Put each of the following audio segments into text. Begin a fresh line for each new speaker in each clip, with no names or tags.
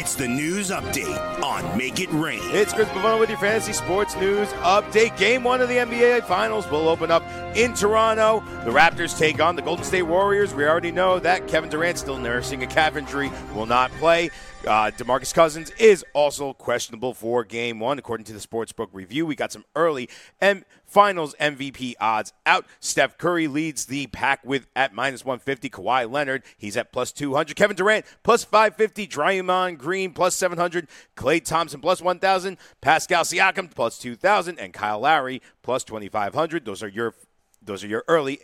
It's the news update on Make It Rain.
It's Chris Pavone with your fantasy sports news update. Game one of the NBA Finals will open up in Toronto. The Raptors take on the Golden State Warriors. We already know that Kevin Durant still nursing a calf injury, will not play. Uh, Demarcus Cousins is also questionable for game one, according to the Sportsbook review. We got some early M- finals MVP odds out. Steph Curry leads the pack with at minus 150. Kawhi Leonard, he's at plus 200. Kevin Durant, plus 550. Draymond Green, plus 700. Klay Thompson, plus 1,000. Pascal Siakam, plus 2,000. And Kyle Lowry, plus 2,500. Those are your those are your early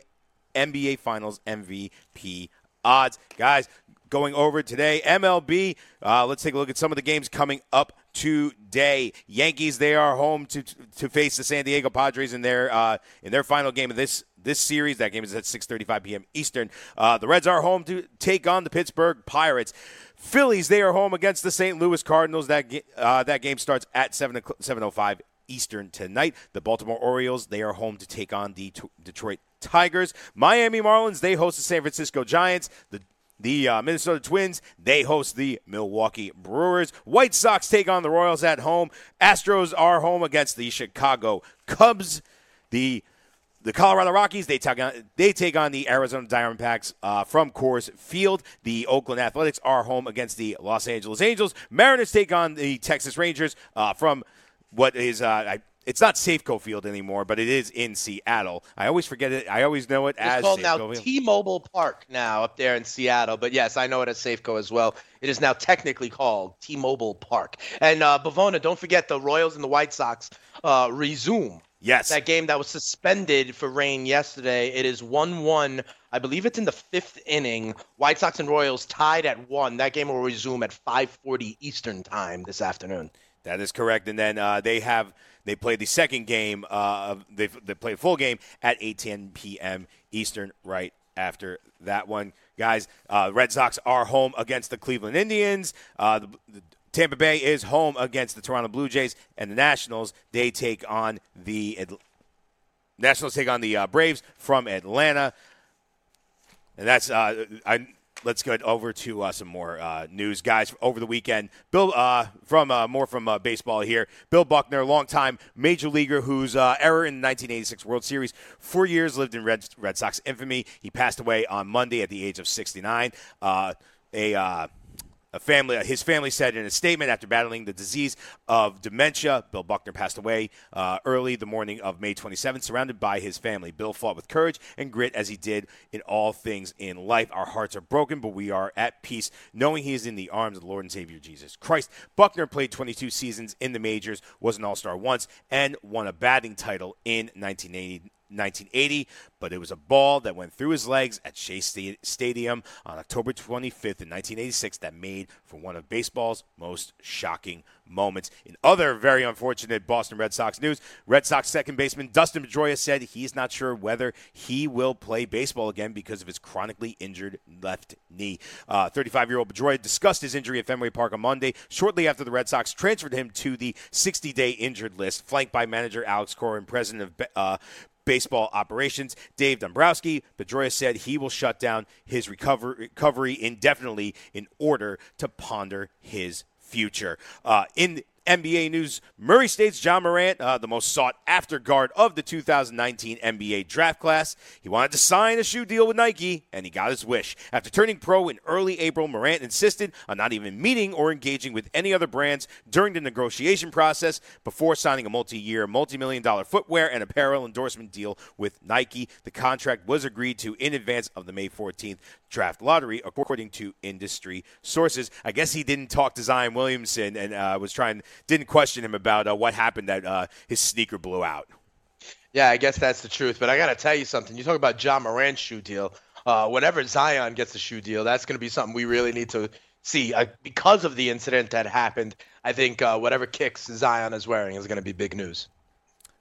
NBA Finals MVP odds. Guys, going over today. MLB, uh, let's take a look at some of the games coming up today. Yankees, they are home to to face the San Diego Padres in their uh, in their final game of this this series. That game is at 6:35 p.m. Eastern. Uh, the Reds are home to take on the Pittsburgh Pirates. Phillies, they are home against the St. Louis Cardinals. That uh, that game starts at 7 7:05 Eastern tonight. The Baltimore Orioles, they are home to take on the Detroit Tigers. Miami Marlins, they host the San Francisco Giants. The the uh, Minnesota Twins, they host the Milwaukee Brewers. White Sox take on the Royals at home. Astros are home against the Chicago Cubs. The the Colorado Rockies they take on they take on the Arizona Diamondbacks uh, from Coors Field. The Oakland Athletics are home against the Los Angeles Angels. Mariners take on the Texas Rangers uh, from what is uh, I it's not Safeco Field anymore, but it is in Seattle. I always forget it. I always know it as Safeco.
it's
as
called
Safeco
now
Field.
T-Mobile Park now up there in Seattle. But yes, I know it as Safeco as well. It is now technically called T-Mobile Park. And uh, Bavona, don't forget the Royals and the White Sox uh, resume.
Yes.
That game that was suspended for rain yesterday. It is 1 1. I believe it's in the fifth inning. White Sox and Royals tied at 1. That game will resume at 5.40 Eastern Time this afternoon.
That is correct. And then uh, they have they played the second game. Uh, they they played a full game at 8:10 p.m. Eastern right after that one. Guys, uh, Red Sox are home against the Cleveland Indians. Uh, the, the Tampa Bay is home against the Toronto Blue Jays, and the Nationals they take on the Ad- Nationals take on the uh, Braves from Atlanta. And that's uh, I let's get over to uh, some more uh, news, guys. Over the weekend, Bill uh, from uh, more from uh, baseball here. Bill Buckner, longtime major leaguer, whose uh, error in the 1986 World Series, four years lived in Red Red Sox infamy. He passed away on Monday at the age of 69. a a family, his family said in a statement after battling the disease of dementia, Bill Buckner passed away uh, early the morning of May 27th, surrounded by his family. Bill fought with courage and grit as he did in all things in life. Our hearts are broken, but we are at peace, knowing he is in the arms of the Lord and Savior Jesus Christ. Buckner played 22 seasons in the majors, was an All Star once, and won a batting title in 1980. 1980, but it was a ball that went through his legs at Shea Stadium on October 25th in 1986 that made for one of baseball's most shocking moments. In other very unfortunate Boston Red Sox news, Red Sox second baseman Dustin Pedroia said he's not sure whether he will play baseball again because of his chronically injured left knee. 35 year old Pedroia discussed his injury at Fenway Park on Monday, shortly after the Red Sox transferred him to the 60 day injured list, flanked by manager Alex Cora and president of uh, baseball operations. Dave Dombrowski, Pedroia said he will shut down his recover- recovery indefinitely in order to ponder his future. Uh, in NBA news, Murray State's Ja Morant, uh, the most sought after guard of the 2019 NBA draft class. He wanted to sign a shoe deal with Nike, and he got his wish. After turning pro in early April, Morant insisted on not even meeting or engaging with any other brands during the negotiation process before signing a multi year, multi million dollar footwear and apparel endorsement deal with Nike. The contract was agreed to in advance of the May 14th draft lottery, according to industry sources. I guess he didn't talk to Zion Williamson and uh, was trying, didn't question him about uh, what happened that uh, his sneaker blew out.
Yeah, I guess that's the truth. But I got to tell you something. You talk about Ja Morant's shoe deal. Uh, whenever Zion gets a shoe deal, that's going to be something we really need to see uh, because of the incident that happened. I think uh, whatever kicks Zion is wearing is going to be big news.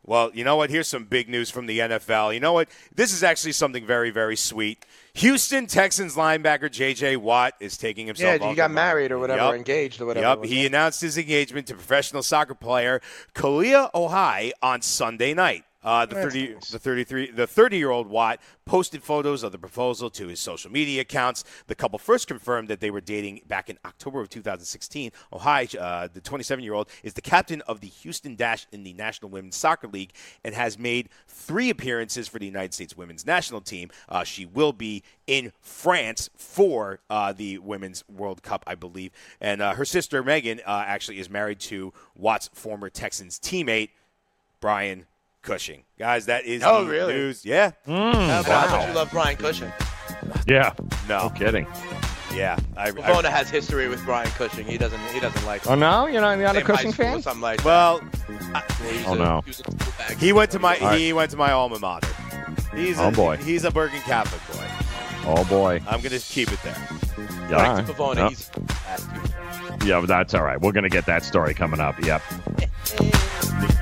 Well, you know what? Here's some big news from the NFL. You know what? This is actually something very, very sweet. Houston Texans linebacker J.J. Watt is taking himself.
Yeah, he got married or whatever, yep. engaged or whatever.
Yep, he announced his engagement to professional soccer player Kealia Ohai on Sunday night. Uh, the thirty, the thirty-three, the thirty-year-old Watt posted photos of the proposal to his social media accounts. The couple first confirmed that they were dating back in October of 2016. Ohai, uh, the 27-year-old, is the captain of the Houston Dash in the National Women's Soccer League and has made three appearances for the United States Women's National Team. Uh, she will be in France for uh, the Women's World Cup, I believe. And uh, her sister Megan uh, actually is married to Watt's former Texans teammate Brian Cushing. Guys, that is
oh, really?
news. Yeah.
Mm, wow. I thought you love Brian Cushing.
Yeah.
No.
no kidding.
Yeah, I,
Bona has history with Brian Cushing. He doesn't. He doesn't like.
Him. Oh no, you're not, you're not a Cushing fan.
Something like
well,
I, oh a, no.
He, he went to my. Right. He went to my alma mater. He's
oh
a,
boy.
He's a Bergen Catholic boy.
Oh boy.
I'm gonna keep it there.
Yeah.
Right. Pavona,
yep. Yeah, but that's all right. We're gonna get that story coming up. Yep.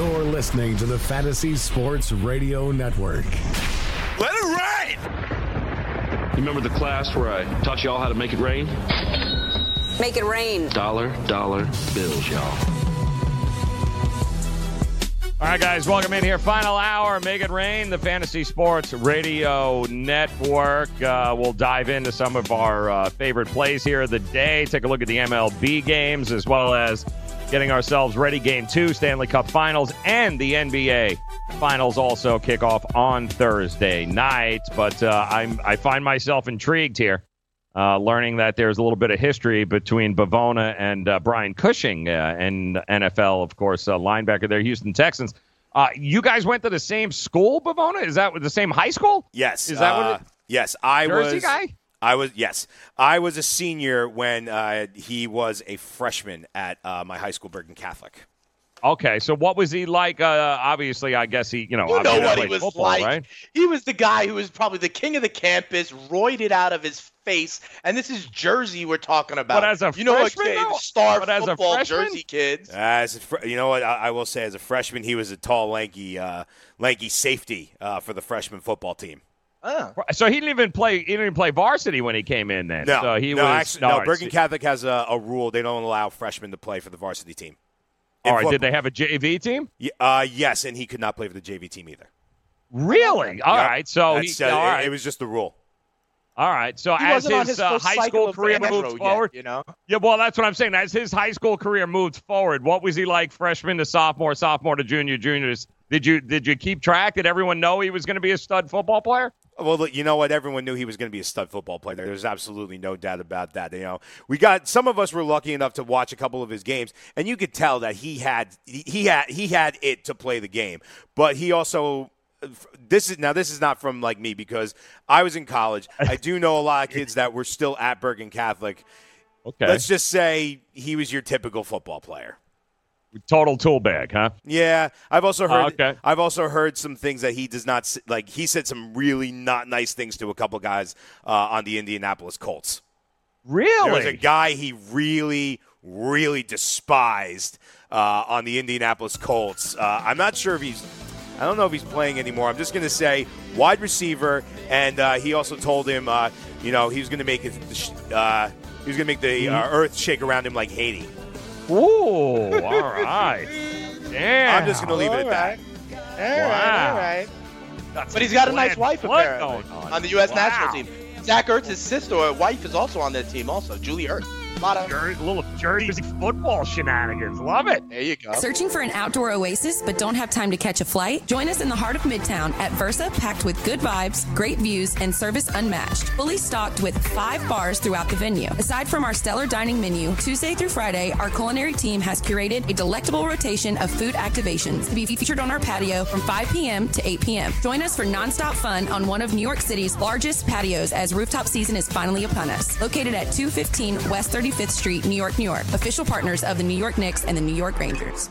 You're listening to the Fantasy Sports Radio Network.
Let it rain!
You Remember the class where I taught y'all how to make it rain?
Make it rain.
Dollar, dollar bills, y'all.
All right, guys, welcome in here. Final hour, Make It Rain, the Fantasy Sports Radio Network. Uh, we'll dive into some of our uh, favorite plays here of the day, take a look at the MLB games, as well as getting ourselves ready. Game two, Stanley Cup Finals, and the NBA Finals also kick off on Thursday night. But uh, I'm I find myself intrigued here, uh, learning that there's a little bit of history between Bavona and uh, Brian Cushing, uh, and NFL, of course, uh, linebacker there, Houston Texans. Uh, you guys went to the same school, Bavona? Is that the same high school?
Yes.
Is that what? It,
yes, I
Jersey
was.
guy.
I was yes, I was a senior when uh, he was a freshman at uh, my high school, Bergen Catholic.
Okay, so what was he like? Uh, obviously, I guess he, you know,
you know what he was
football,
like.
Right?
He was the guy who was probably the king of the campus, roided out of his face, and this is Jersey we're talking about.
But as a
you know
freshman,
what, star
but as
football
a freshman?
Jersey kids.
As a fr- you know what, I, I, will say, as a freshman, he was a tall, lanky, uh, lanky safety uh, for the freshman football team.
Oh.
So he didn't even play. He didn't even play varsity when he came in. Then
no,
so he
no,
was
actually, no. Bergen Catholic has a, a, rule; they don't allow freshmen to play for the varsity team.
All right, did they have a JV team?
Yeah, uh, yes, and he could not play for the JV team either.
Really? All
yep.
right. So he,
uh,
all
it, it was just the rule.
All right. So
he
as
his,
his, uh, high school career moved forward,
yet, you know.
Yeah, well, that's what I'm saying. As his high school career moved forward, what was he like freshman to sophomore, sophomore to junior, juniors? Did you did you keep track? Did everyone know he was going to be a stud football player?
Well, you know what? Everyone knew he was going to be a stud football player. There's absolutely no doubt about that. You know, we got some of us were lucky enough to watch a couple of his games, and you could tell that he had he had he had it to play the game. But he also this is now this is not from like me because I was in college. I do know a lot of kids that were still at Bergen Catholic.
Okay.
Let's just say he was your typical football player.
Total tool bag, huh?
Yeah, I've also heard.
okay.
I've also heard some things that he does not like. He said some really not nice things to a couple guys uh, on the Indianapolis Colts.
Really?
There was a guy he really, really despised uh, on the Indianapolis Colts. Uh, I'm not sure if he's. I don't know if he's playing anymore. I'm just going to say wide receiver, and uh, he also told him, uh, you know, he was going to make it. Uh, he was going to make the uh, earth shake around him like Haiti.
Ooh, all right. Damn.
I'm just going to leave it at that.
All right, all right.
That's
But he's got a nice wife apparently
on.
on the U.S.
Wow.
national team. Zach Ertz's sister or wife is also on that team. Also, Julie Ertz. A lot of.
Jer- little Jersey football shenanigans. Love it.
There you go.
Searching for an outdoor oasis but don't have time to catch a flight? Join us in the heart of Midtown at Versa, packed with good vibes, great views, and service unmatched. Fully stocked with five bars throughout the venue. Aside from our stellar dining menu, Tuesday through Friday, our culinary team has curated a delectable rotation of food activations to be featured on our patio from 5 p.m. to 8 p.m. Join us for nonstop fun on one of New York City's largest patios as rooftop season is finally upon us. Located at 215 West 35th Street, New York, New York. Official partners of the New York Knicks and the New York Rangers.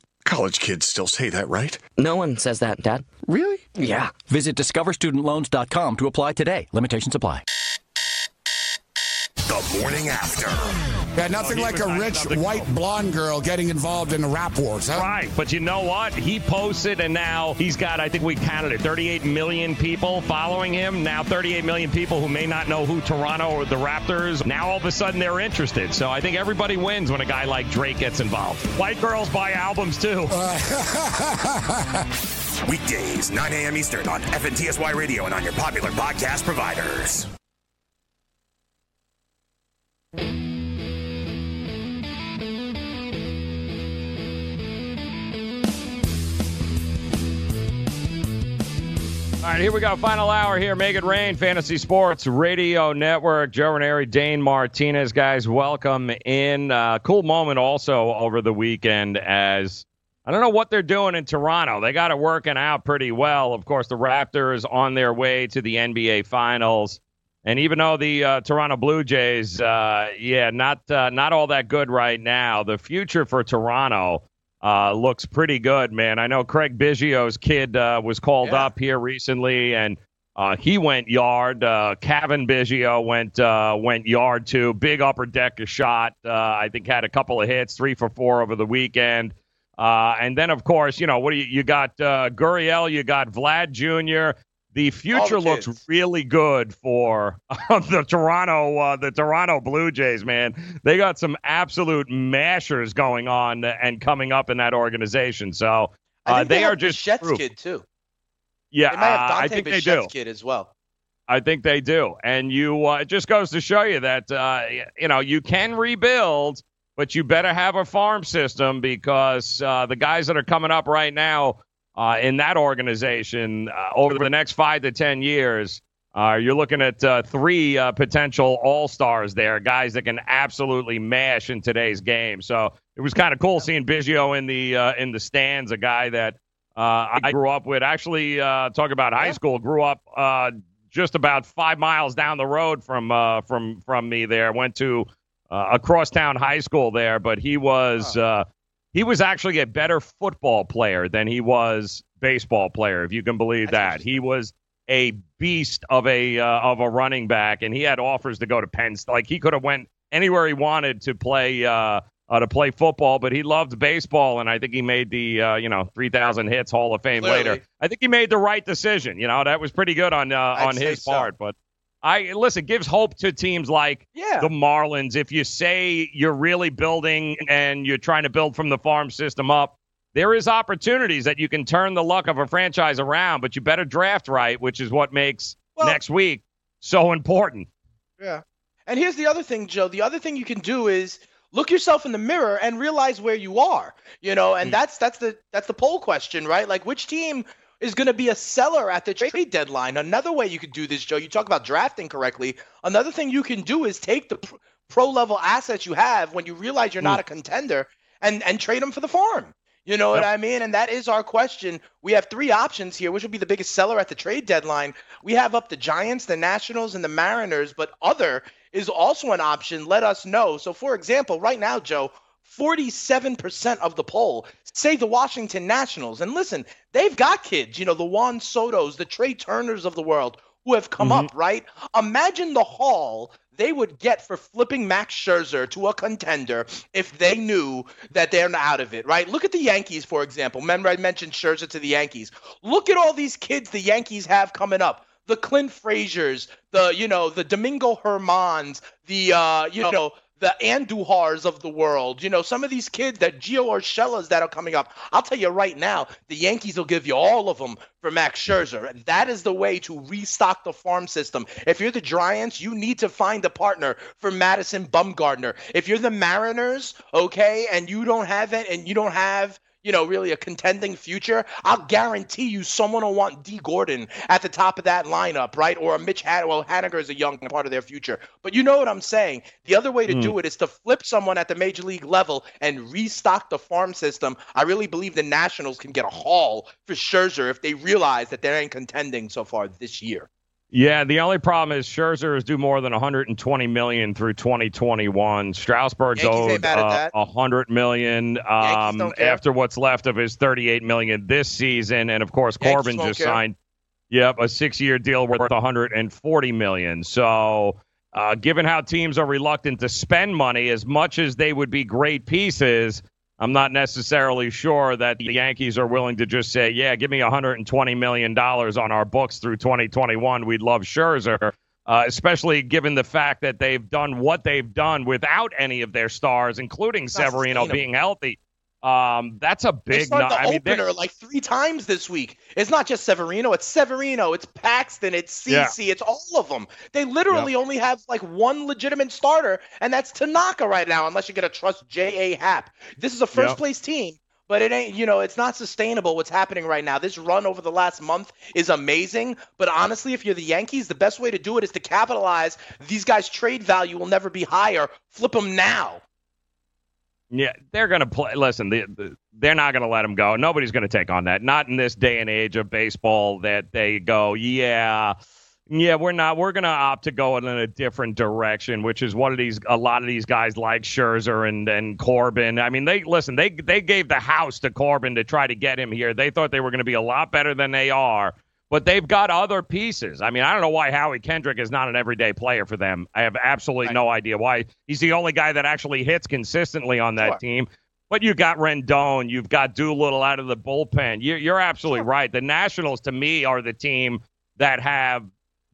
College kids still say that, right?
No one says that, Dad.
Really?
Yeah.
Visit discoverstudentloans.com to apply today. Limitations apply.
The morning after.
Yeah, nothing
he
like a rich
another-
white blonde girl getting involved in the rap wars. Huh?
Right, but you know what? He posted, and now he's got, I think we counted it, 38 million people following him. Now 38 million people who may not know who Toronto or the Raptors. Now all of a sudden they're interested. So I think everybody wins when a guy like Drake gets involved. White girls buy albums too.
Weekdays, 9 a.m. Eastern on FNTSY Radio and on your popular podcast providers.
All right, here we go. Final hour here. Make it rain. Fantasy Sports Radio Network. Joe Ranieri, Dane Martinez, guys, welcome in. Uh, cool moment also over the weekend as I don't know what they're doing in Toronto. They got it working out pretty well. Of course, the Raptors on their way to the NBA Finals. And even though the uh, Toronto Blue Jays, uh, yeah, not uh, not all that good right now, the future for Toronto uh, looks pretty good, man. I know Craig Biggio's kid uh, was called
Yeah.
up here recently, and uh, he went yard. Uh, Cavan Biggio went uh, went yard too. Big upper decker shot. Uh, I think had a couple of hits, three for four over the weekend. Uh, and then, of course, you know what do you, you got? Uh, Gurriel, you got Vlad Jr. The future looks really good for the Toronto uh, the Toronto Blue Jays. Man, they got some absolute mashers going on and coming up in that organization. So
I
uh,
think
they,
they,
are just
Bichette's
proof.
kid too.
Yeah,
They might have
uh,
Dante
I think they do.
kid as well.
I think they do. And you, uh, it just goes to show you that, uh, you know, you can rebuild, but you better have a farm system because uh, the guys that are coming up right now uh, in that organization uh, over the next five to 10 years, uh, you're looking at uh, three uh, potential all stars there, guys that can absolutely mash in today's game. So it was kind of cool seeing Biggio in the uh, in the stands, a guy that uh, I grew up with. Actually, uh, talk about high school, grew up uh, just about five miles down the road from uh, from from me. There went to uh, a crosstown high school there, but he was uh, he was actually a better football player than he was baseball player, if you can believe that. He was a beast of a uh, of a running back, and he had offers to go to Penn. State. Like he could have went anywhere he wanted to play uh, uh, to play football, but he loved baseball, and I think he made the uh, you know three thousand hits Hall of Fame
Clearly.
later. I think he made the right decision. You know that was pretty good on uh, on his
so.
part, but. I listen gives hope to teams like
Yeah.
the Marlins. If you say you're really building and you're trying to build from the farm system up, there is opportunities that you can turn the luck of a franchise around, but you better draft right, which is what makes
Well-
next week so important.
Yeah. And here's the other thing, Joe. The other thing you can do is look yourself in the mirror and realize where you are. You know, and mm. that's that's the that's the poll question, right? Like which team is going to be a seller at the trade deadline. Another way you could do this, Joe, you talk about drafting correctly. Another thing you can do is take the pro level assets you have when you realize you're not mm. a contender and and trade them for the farm. You know what I mean? And that is our question. We have three options here. Which would be the biggest seller at the trade deadline? We have up the Giants, the Nationals, and the Mariners, but other is also an option. Let us know. So, for example, right now, Joe, 47% of the poll say the Washington Nationals. And listen, they've got kids, you know, the Juan Sotos, the Trey Turners of the world who have come
Mm-hmm.
up, right? Imagine the haul they would get for flipping Max Scherzer to a contender if they knew that they're out of it, right? Look at the Yankees, for example. Remember, I mentioned Scherzer to the Yankees. Look at all these kids the Yankees have coming up. The Clint Fraziers, the you know the Domingo Germáns, the uh, you know the Andujars of the world. You know, some of these kids, that Gio Urshela's that are coming up. I'll tell you right now, the Yankees will give you all of them for Max Scherzer. And That is the way to restock the farm system. If you're the Giants, you need to find a partner for Madison Bumgarner. If you're the Mariners, okay, and you don't have it, and you don't have you know, really a contending future, I'll guarantee you someone will want Dee Gordon at the top of that lineup, right? Or a Mitch Han- well, Haniger is a young part of their future. But you know what I'm saying? The other way to
Hmm.
do it is to flip someone at the major league level and restock the farm system. I really believe the Nationals can get a haul for Scherzer if they realize that they ain't contending so far this year.
Yeah, the only problem is Scherzer is due more than 120 million through 2021. Strasburg's owed uh, 100 million um, after what's left of his 38 million this season, and of course
Yankees
Corbin just
care.
signed. Yep, a six-year deal worth 140 million. So, uh, given how teams are reluctant to spend money, as much as they would be great pieces, I'm not necessarily sure that the Yankees are willing to just say, "Yeah, give me 120 million dollars on our books through 2021. We'd love Scherzer." Uh, especially given the fact that they've done what they've done without any of their stars, including Severino being healthy. Um, that's a big.
started
nu-
the
I mean, they're-
opener like three times this week. It's not just Severino, it's Severino, it's Paxton, it's CC, it's all of them. They literally only have like one legitimate starter, and that's Tanaka right now, unless you're gonna trust J.A. Happ. This is a first
Yep.
place team. But it ain't, you know, it's not sustainable what's happening right now. This run over the last month is amazing. But honestly, if you're the Yankees, the best way to do it is to capitalize. These guys' trade value will never be higher. Flip them now.
Yeah, they're going to play. Listen, the, the, they're not going to let him go. Nobody's going to take on that. Not in this day and age of baseball that they go, yeah, yeah, we're not. We're going to opt to go in a different direction, which is what these a lot of these guys like Scherzer and and Corbin. I mean, they listen. They they gave the house to Corbin to try to get him here. They thought they were going to be a lot better than they are. But they've got other pieces. I mean, I don't know why Howie Kendrick is not an everyday player for them. I have absolutely no idea why. He's the only guy that actually hits consistently on that
Sure.
team. But you got Rendon, you've got Doolittle out of the bullpen. You're, you're absolutely right. The Nationals, to me, are the team that have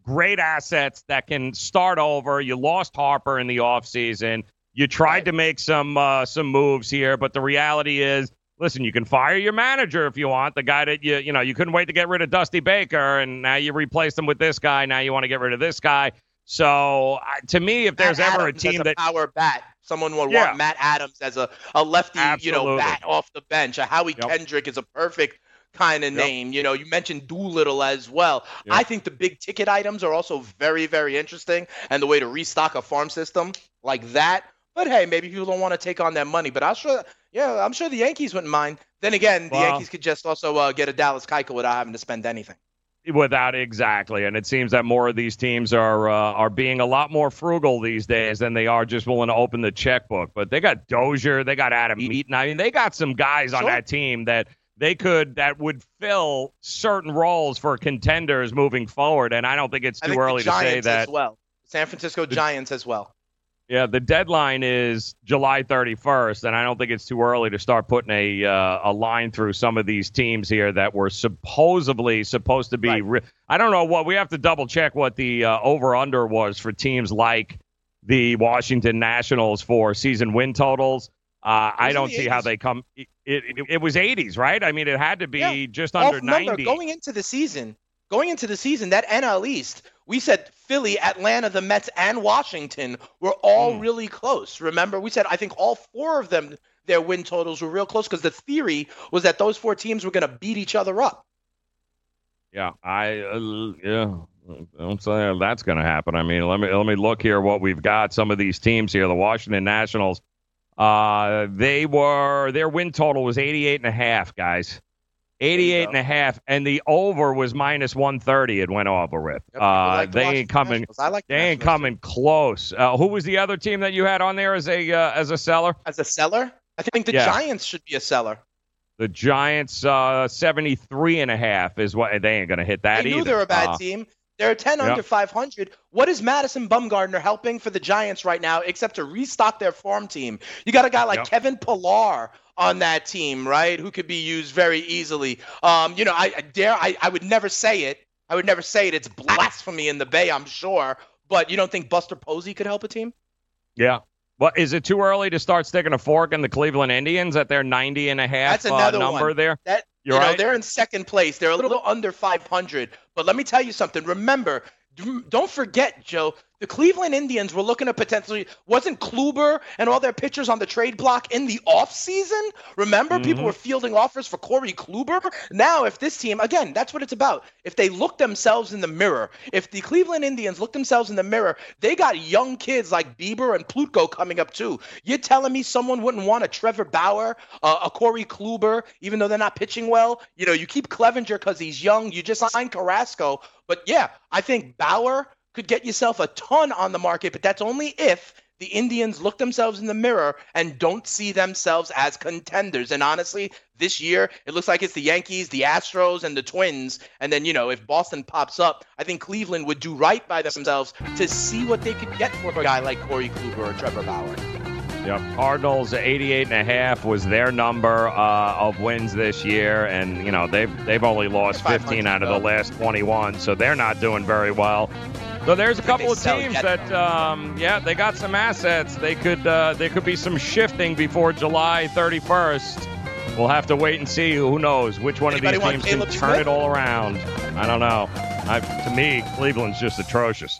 great assets that can start over. You lost Harper in the offseason. You tried to make some uh, some moves here, but the reality is, listen, you can fire your manager if you want. The guy that you you know you couldn't wait to get rid of Dusty Baker, and now you replace him with this guy. Now you want to get rid of this guy. So uh, to me, if there's
Matt
ever
Adams
a team
as
that
power bat, someone would
Yeah.
want Matt Adams as a, a lefty, you know, bat off the bench. A Howie
Yep.
Kendrick is a perfect kind of
Yep.
name. You know, you mentioned Doolittle as well.
Yep.
I think the big ticket items are also very, very interesting, and the way to restock a farm system like that. But hey, maybe people don't want to take on that money. But I'm sure, yeah, I'm sure the Yankees wouldn't mind. Then again, the
Well-
Yankees could just also uh, get a Dallas Keuchel without having to spend anything.
Without exactly, and it seems that more of these teams are uh, are being a lot more frugal these days than they are just willing to open the checkbook. But they got Dozier, they got Adam Eaton. I mean, they got some guys on
Sure.
that team that they could that would fill certain roles for contenders moving forward. And I don't think it's too
think
early to say that.
as well. San Francisco Giants as well.
Yeah, the deadline is July 31st, and I don't think it's too early to start putting a uh, a line through some of these teams here that were supposedly supposed to be. Re- I don't know what we have to double check what the uh, over under was for teams like the Washington Nationals for season win totals. Uh, I don't see how they come. It, it, it was 80s, right? I mean, it had to be
Yeah.
just under
remember,
90.
going into the season, going into the season, that NL East, we said Philly, Atlanta, the Mets, and Washington were all
Hmm.
really close. Remember, we said I think all four of them, their win totals were real close because the theory was that those four teams were going to beat each other up.
Yeah, I uh, yeah. Don't say that's going to happen. I mean, let me let me look here what we've got. Some of these teams here, the Washington Nationals, uh, they were their win total was 88 and a half, guys. 88 and a half, and the over was minus 130. It went over with. Uh,
like
they ain't coming.
Like the
they ain't coming close. Uh, who was the other team that you had on there as a uh, as a seller?
As a seller, I think the
Yeah.
Giants should be a seller.
The Giants, uh, 73 and a half is what they ain't going to hit that
They knew
either.
they're a bad
Uh,
team. They're 10
yeah.
under 500. What is Madison Bumgarner helping for the Giants right now except to restock their farm team? You got a guy like
Yep.
Kevin Pillar on that team, right? Who could be used very easily. Um, you know, I, I dare I, I would never say it. I would never say it. It's blasphemy in the Bay, I'm sure. But you don't think Buster Posey could help a team?
Yeah. Well, is it too early to start sticking a fork in the Cleveland Indians at their 90 and a half
That's another
uh, number
one.
there?
That
You're
you know,
right.
they're in second place. They're a little under 500. But let me tell you something. Remember, don't forget, Joe. The Cleveland Indians were looking to potentially wasn't Kluber and all their pitchers on the trade block in the offseason? Remember, people
Mhm.
were fielding offers for Corey Kluber. Now, if this team again, that's what it's about. If they look themselves in the mirror, if the Cleveland Indians look themselves in the mirror, they got young kids like Bieber and Plutko coming up too. You're telling me someone wouldn't want a Trevor Bauer, uh, a Corey Kluber, even though they're not pitching well? You know, you keep Clevinger because he's young. You just signed Carrasco, but yeah, I think Bauer could get yourself a ton on the market, but that's only if the Indians look themselves in the mirror and don't see themselves as contenders. And honestly, this year it looks like it's the Yankees, the Astros, and the Twins. And then, you know, if Boston pops up, I think Cleveland would do right by themselves to see what they could get for a guy like Corey Kluber or Trevor Bauer.
Yep. Cardinals 88 and a half was their number uh, of wins this year, and you know they've they've only lost 15 out of the last 21, so they're not doing very well. So there's a couple of teams that, um, yeah, they got some assets. They could uh, there could be some shifting before July 31st. We'll have to wait and see. Who knows which one
Anybody
of these teams can turn
Smith?
it all around? I don't know. I, to me, Cleveland's just atrocious.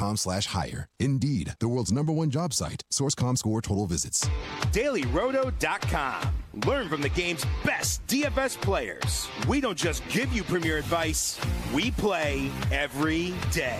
slash hire. Indeed, the world's number one job site. Source.com score total visits.
DailyRoto.com. Learn from the game's best DFS players. We don't just give you premier advice, we play every day.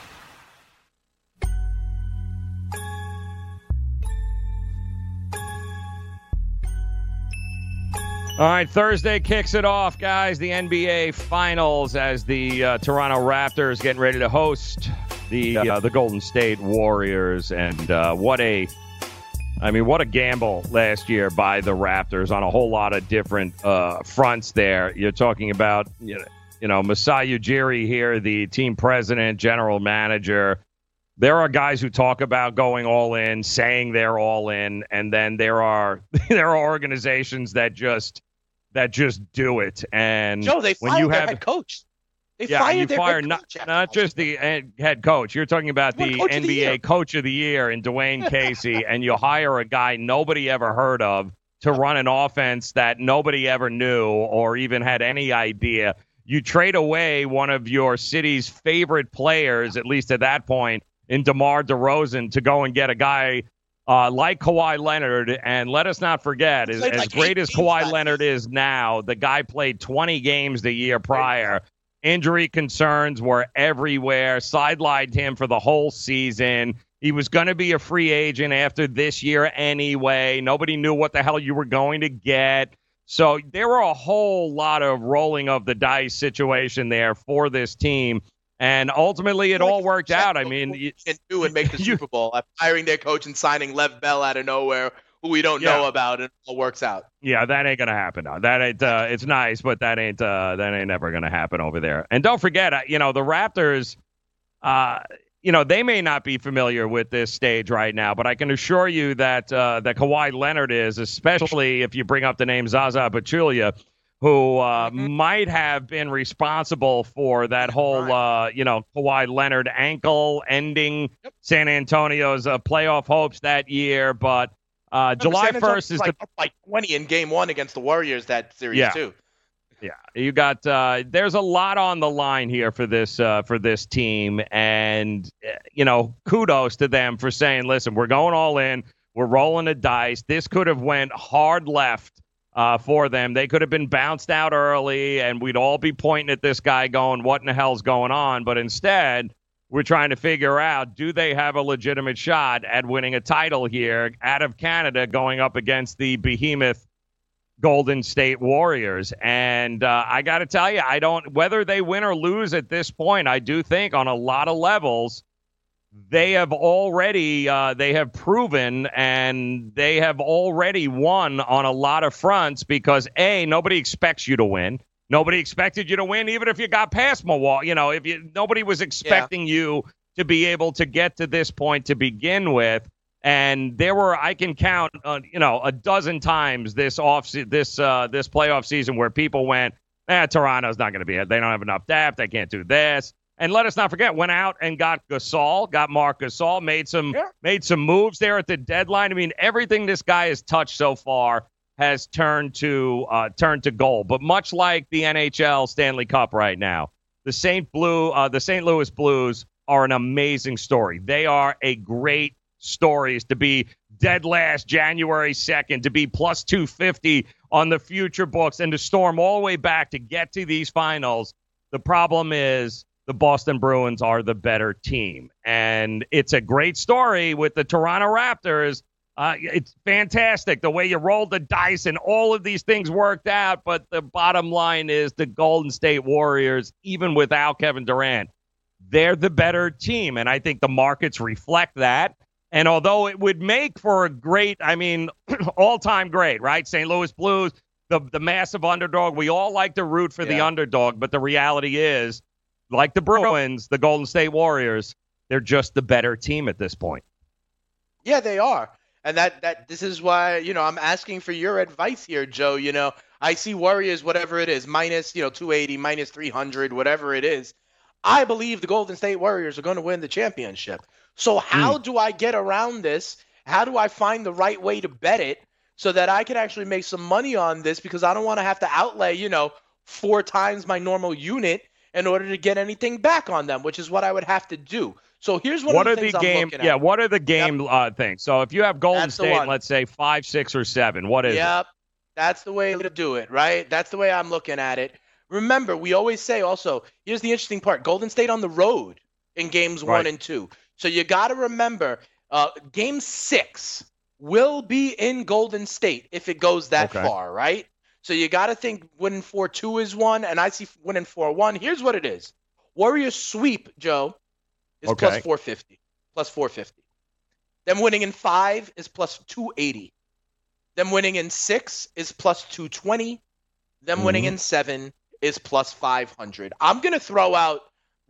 All right, Thursday kicks it off, guys. The NBA Finals as the uh, Toronto Raptors getting ready to host the uh, the Golden State Warriors, and uh, what a, I mean, what a gamble last year by the Raptors on a whole lot of different uh, fronts. There, you're talking about, you know, you know, Masai Ujiri here, the team president, general manager. There are guys who talk about going all in, saying they're all in, and then there are there are organizations that just that just do it. And
Joe, they
when
fired
you have
head coach. They
yeah,
fired
you
their
fire
head
not, not just the head coach. You're talking about the
coach of the
NBA coach of the year in Dwane Casey, and you hire a guy nobody ever heard of to run an offense that nobody ever knew or even had any idea. You trade away one of your city's favorite players, at least at that point, in DeMar DeRozan to go and get a guy uh, like Kawhi Leonard. And let us not forget, as,
played
as great as Kawhi Leonard is now, the guy played 20 games the year prior. Injury concerns were everywhere, sidelined him for the whole season. He was going to be a free agent after this year anyway. Nobody knew what the hell you were going to get. So there were a whole lot of rolling of the dice situation there for this team. And ultimately, it all worked out. I mean, you-
can do and make the Super Bowl. uh, Hiring their coach and signing Lev Bell out of nowhere, who we don't
Yeah.
know about, and it all works out.
Yeah, that ain't gonna happen. No. That ain't. Uh, it's nice, but that ain't. Uh, that ain't ever gonna happen over there. And don't forget, uh, you know, the Raptors. Uh, you know, they may not be familiar with this stage right now, but I can assure you that uh, that Kawhi Leonard is, especially if you bring up the name Zaza Pachulia, who uh, might have been responsible for that whole, uh, you know, Kawhi Leonard ankle ending San Antonio's uh, playoff hopes that year. But uh, July first is
like,
the
by 20 in Game One against the Warriors that series
Yeah.
too.
Yeah, you got. Uh, there's a lot on the line here for this uh, for this team, and you know, kudos to them for saying, "Listen, we're going all in. We're rolling the dice. This could have went hard left uh, for them. They could have been bounced out early, and we'd all be pointing at this guy, going, "What in the hell's going on?" But instead, we're trying to figure out: do they have a legitimate shot at winning a title here out of Canada, going up against the behemoth? Golden State Warriors. And uh, I got to tell you, I don't, whether they win or lose at this point, I do think on a lot of levels, they have already, uh, they have proven and they have already won on a lot of fronts because A, nobody expects you to win. Nobody expected you to win, even if you got past Milwaukee. You know, if you, nobody was expecting you to be able to get to this point to begin with. And there were, I can count, uh, you know, a dozen times this off se- this uh, this playoff season where people went, eh, Toronto's not going to be it. They don't have enough depth. They can't do this. And let us not forget, went out and got Gasol, got Marc Gasol, made some made some moves there at the deadline. I mean, everything this guy has touched so far has turned to uh, turned to gold. But much like the NHL Stanley Cup right now, the Saint Blue, uh, the St. Louis Blues are an amazing story. They are a great stories to be dead last January 2nd, to be plus 250 on the future books, and to storm all the way back to get to these finals. The problem is the Boston Bruins are the better team. And it's a great story with the Toronto Raptors. Uh, it's fantastic the way you rolled the dice and all of these things worked out. But the bottom line is the Golden State Warriors, even without Kevin Durant, they're the better team. And I think the markets reflect that. And although it would make for a great, I mean, all time great, right? St. Louis Blues, the, the massive underdog. We all like to root for the underdog, but the reality is, like the Bruins, the Golden State Warriors, they're just the better team at this point.
Yeah, they are. And that that this is why, you know, I'm asking for your advice here, Joe. You know, I see Warriors, whatever it is, minus, you know, 280, minus 300, whatever it is. I believe the Golden State Warriors are going to win the championship. So how hmm. do I get around this? How do I find the right way to bet it so that I can actually make some money on this because I don't want to have to outlay, you know, four times my normal unit in order to get anything back on them, which is what I would have to do. So here's
what
of
are
the
the
I'm
game?
at.
Yeah, what are the game uh, things? So if you have Golden
That's
State, let's say five, six, or seven, what is it?
Yep. That's the way to do it, right? That's the way I'm looking at it. Remember, we always say also, here's the interesting part Golden State on the road in games one and two. So you got to remember, uh, game six will be in Golden State if it goes that
Okay.
far, right? So you got to think winning 4 2 is one, and I see winning 4 1. Here's what it is Warriors sweep, Joe, is
Okay.
plus 450. Plus 450. Them winning in five is plus 280. Them winning in six is plus 220. Them winning in seven is plus 500. I'm going to throw out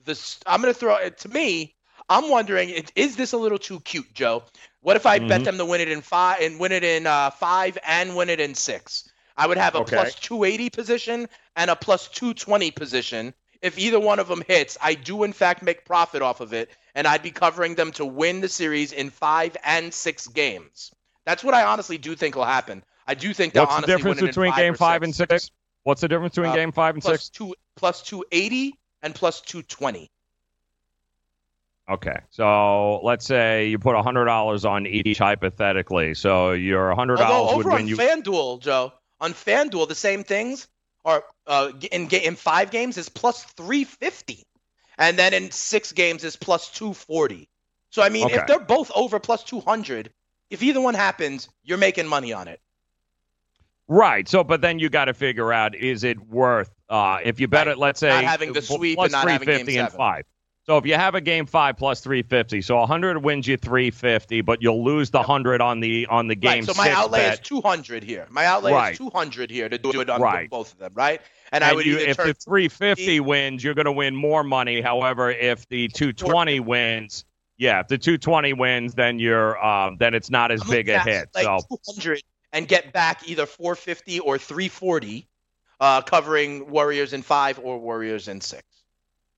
this. I'm going to throw it to me. I'm wondering, is this a little too cute, Joe? What if I bet
Mhm.
them to win it in five and win it in uh, five and win it in six? I would have a
Okay.
plus 280 position and a plus 220 position. If either one of them hits, I do in fact make profit off of it, and I'd be covering them to win the series in five and six games. That's what I honestly do think will happen. I do think they'll
What's the difference
win
between
five
game five and six? What's the difference between
Uh,
game five and
plus
six?
two plus 280 and plus 220.
Okay, so let's say you put hundred dollars on each hypothetically. So your hundred
Although
dollars would
over
win
on
you.
FanDuel, Joe, on FanDuel, the same things are uh, in in five games is plus 350, and then in six games is plus 240. So I mean,
Okay.
if they're both over plus 200, if either one happens, you're making money on it.
Right. So, but then you got to figure out is it worth uh, if you bet it, let's say
Not having the sweep
plus
and not having game
350 and
seven.
five. So if you have a game five plus 350, so 100 wins you 350, but you'll lose the 100 on the on the game
right. So my outlay
bet.
is 200 here. My outlay
Right.
is 200 here to do it on
Right.
both of them, right? And, I would
you, if the 350 wins, you're going to win more money. However, if the 220 wins, yeah, if the 220 wins, then you're um, then it's not as big a hit.
like
so
200 and get back either 450 or 340, uh, covering Warriors in five or Warriors in six.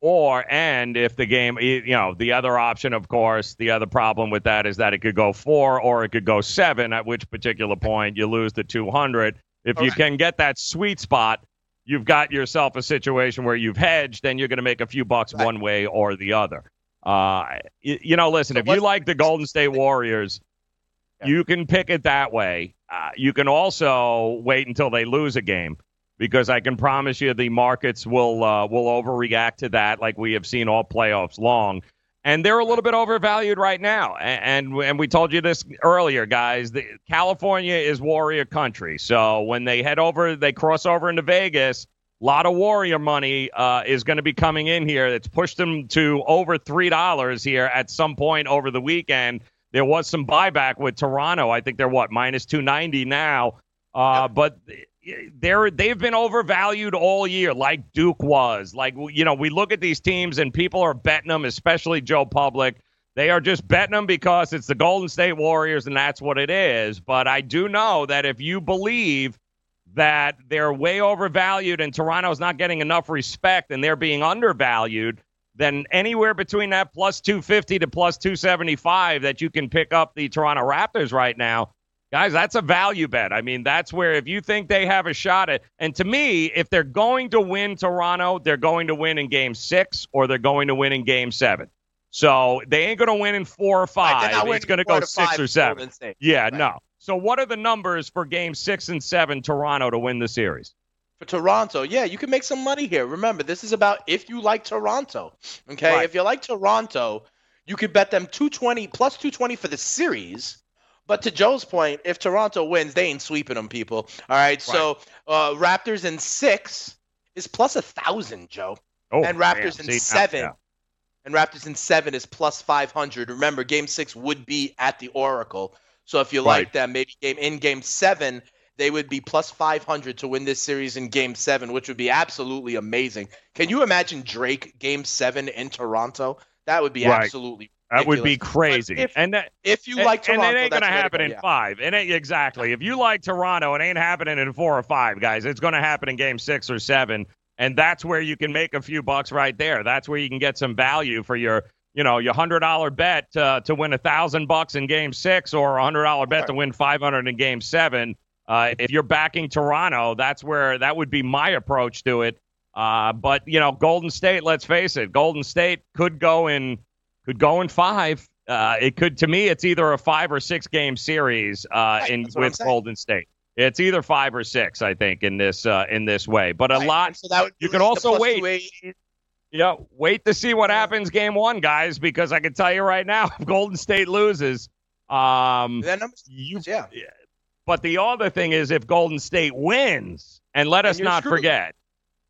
Or and if the game, you know, the other option, of course, the other problem with that is that it could go four or it could go seven. At which particular point you lose the two hundred. If you can get that sweet spot, you've got yourself a situation where you've hedged, then you're going to make a few bucks one way or the other. Uh, you, you know, listen, if you like the Golden State Warriors, you can pick it that way. Uh, you can also wait until they lose a game because I can promise you the markets will uh, will overreact to that, like we have seen all playoffs long. And they're a little bit overvalued right now. And and, and we told you this earlier, guys. The, California is Warrior country, so when they head over, they cross over into Vegas. A lot of Warrior money uh, is going to be coming in here. It's pushed them to over three dollars here at some point over the weekend. There was some buyback with Toronto. I think they're what minus two ninety now. Uh, But they're they've been overvalued all year, like Duke was. Like you know, we look at these teams and people are betting them, especially Joe Public. They are just betting them because it's the Golden State Warriors and that's what it is. But I do know that if you believe that they're way overvalued and Toronto's not getting enough respect and they're being undervalued, then anywhere between that plus 250 to plus 275 that you can pick up the Toronto Raptors right now, guys, that's a value bet. I mean, that's where if you think they have a shot at, and to me, if they're going to win Toronto, they're going to win in game six or they're going to win in game seven. So they ain't going to win in four or five.
not
it's going to go six or seven. Yeah, no. So what are the numbers for game six and seven, Toronto, to win the series?
For Toronto, yeah, you can make some money here. Remember, this is about if you like Toronto. Okay,
Right.
if you like Toronto, you could bet them 220 plus 220 for the series. But to Joe's point, if Toronto wins, they ain't sweeping them, people. All right, so uh, Raptors in six is plus a thousand, Joe,
Oh,
and Raptors
man.
in
See, now-
seven
yeah.
and Raptors in seven is plus 500. Remember, game six would be at the Oracle. So if you
Right.
like them, maybe game in game seven, they would be plus 500 to win this series in game seven, which would be absolutely amazing. Can you imagine Drake game seven in Toronto? That would be
Right.
absolutely
That would be crazy.
If-
and that,
if you
and-
like Toronto,
and it ain't gonna happen
go,
in
yeah.
five. It ain't exactly. If you like Toronto, it ain't happening in four or five, guys. It's gonna happen in game six or seven, and that's where you can make a few bucks right there. That's where you can get some value for your, you know, your hundred dollar bet uh, to win a thousand bucks in game six, or a hundred dollar bet to win five hundred in game seven. Uh, if you're backing Toronto, that's where that would be my approach to it. Uh, but you know, Golden State. Let's face it, Golden State could go in could go in five. Uh, it could to me, it's either a five or six game series uh, in
that's what I'm
with. Golden State. It's either five or six, I think, in this uh, in this way. But a lot.
So that
you can also wait. Yeah, wait to see what happens game one, guys, because I can tell you right now, if Golden State loses, um,
That number's
you,
yeah.
But the other thing is, if Golden State wins, and let
And
us not
screwed.
forget,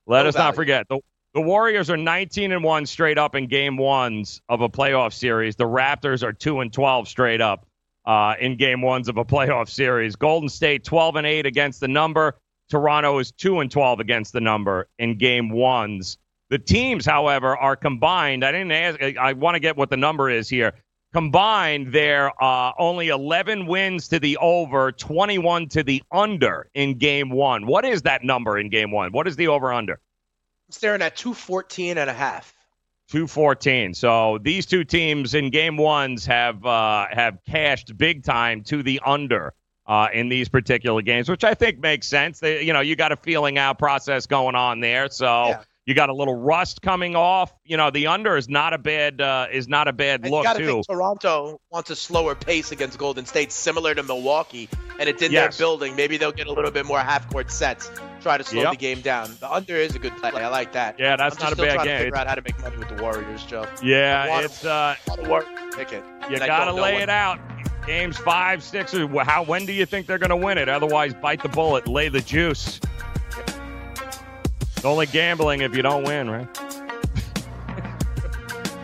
let
No
us not forget the the Warriors are 19 and one straight up in game ones of a playoff series. The Raptors are two and 12 straight up uh, in game ones of a playoff series. Golden State 12 and eight against the number. Toronto is two and 12 against the number in game ones. The teams, however, are combined. I didn't ask. I, I want to get what the number is here. Combined, they're uh, only 11 wins to the over, 21 to the under in game one. What is that number in game one? What is the over under?
Staring at 214 and a half.
214. So these two teams in game ones have uh, have cashed big time to the under uh, in these particular games, which I think makes sense. They, you know, you got a feeling out process going on there, so you got a little rust coming off. You know, the under is not a bad uh, is not a bad
And
look
you
too.
think Toronto wants a slower pace against Golden State, similar to Milwaukee, and it's in
Yes.
their building. Maybe they'll get a little bit more half court sets, try to slow
Yep.
the game down. The under is a good play. I like that.
Yeah, that's
I'm
not a bad
trying
game.
To figure out how to make money with the Warriors, Joe.
Yeah, it's uh,
work. Pick it.
you got to lay it out. Games five, six, or how? When do you think they're to win it? Otherwise, bite the bullet, lay the juice. It's only gambling if you don't win, right?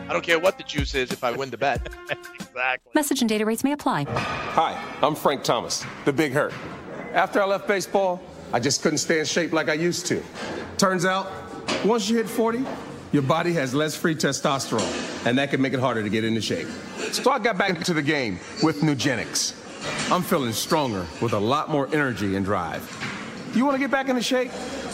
I don't care what the juice is if I win the bet.
exactly.
Message and data rates may apply.
Hi, I'm Frank Thomas, the Big Hurt. After I left baseball, I just couldn't stay in shape like I used to. Turns out, once you hit 40, your body has less free testosterone, and that can make it harder to get into shape. So I got back into the game with Nugenix. I'm feeling stronger with a lot more energy and drive. You want to get back into shape?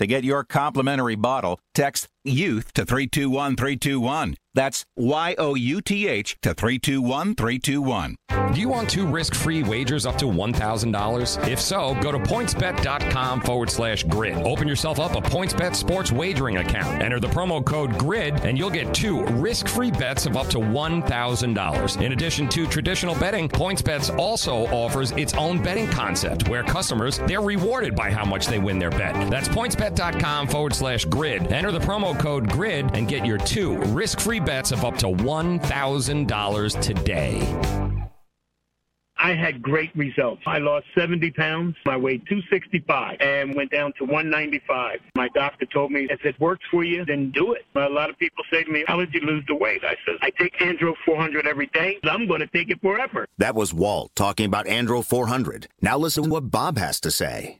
To get your complimentary bottle, text YOUTH to 321321. That's Y O U T H to 321321.
Do you want two risk free wagers up to $1,000? If so, go to pointsbet.com forward slash grid. Open yourself up a PointsBet sports wagering account. Enter the promo code GRID and you'll get two risk free bets of up to $1,000. In addition to traditional betting, PointsBets also offers its own betting concept where customers, they're rewarded by how much they win their bet. That's pointsbet.com forward slash grid. Enter the promo code GRID and get your two risk free bets of up to $1,000 today.
I had great results. I lost 70 pounds. I weighed 265 and went down to 195. My doctor told me, if it works for you, then do it. A lot of people say to me, how did you lose the weight? I said, I take Andro 400 every day. I'm going to take it forever.
That was Walt talking about Andro 400. Now listen to what Bob has to say.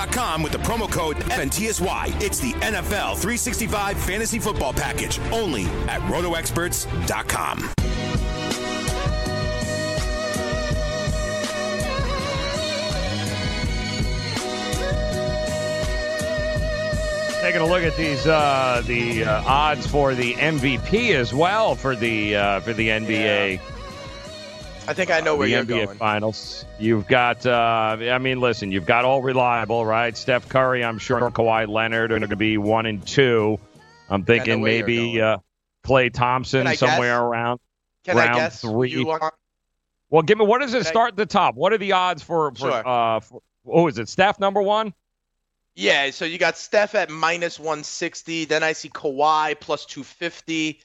with the promo code FNTSY. It's the NFL 365 fantasy football package only at rotoexperts.com.
Taking a look at these, uh, the uh, odds for the MVP as well for the uh, for the NBA.
I think I know where you're
NBA
going.
Finals. You've got, uh, I mean, listen, you've got all reliable, right? Steph Curry, I'm sure, Kawhi Leonard are going to be one and two. I'm thinking maybe uh, Klay Thompson somewhere
guess?
around
Can I
round
guess
three.
you want?
Well, give me what does it
Can I-
start at the top? What are the odds for? for,
Sure.
uh, for oh, is it Steph number one?
Yeah, so you got Steph at minus 160. Then I see Kawhi plus 250.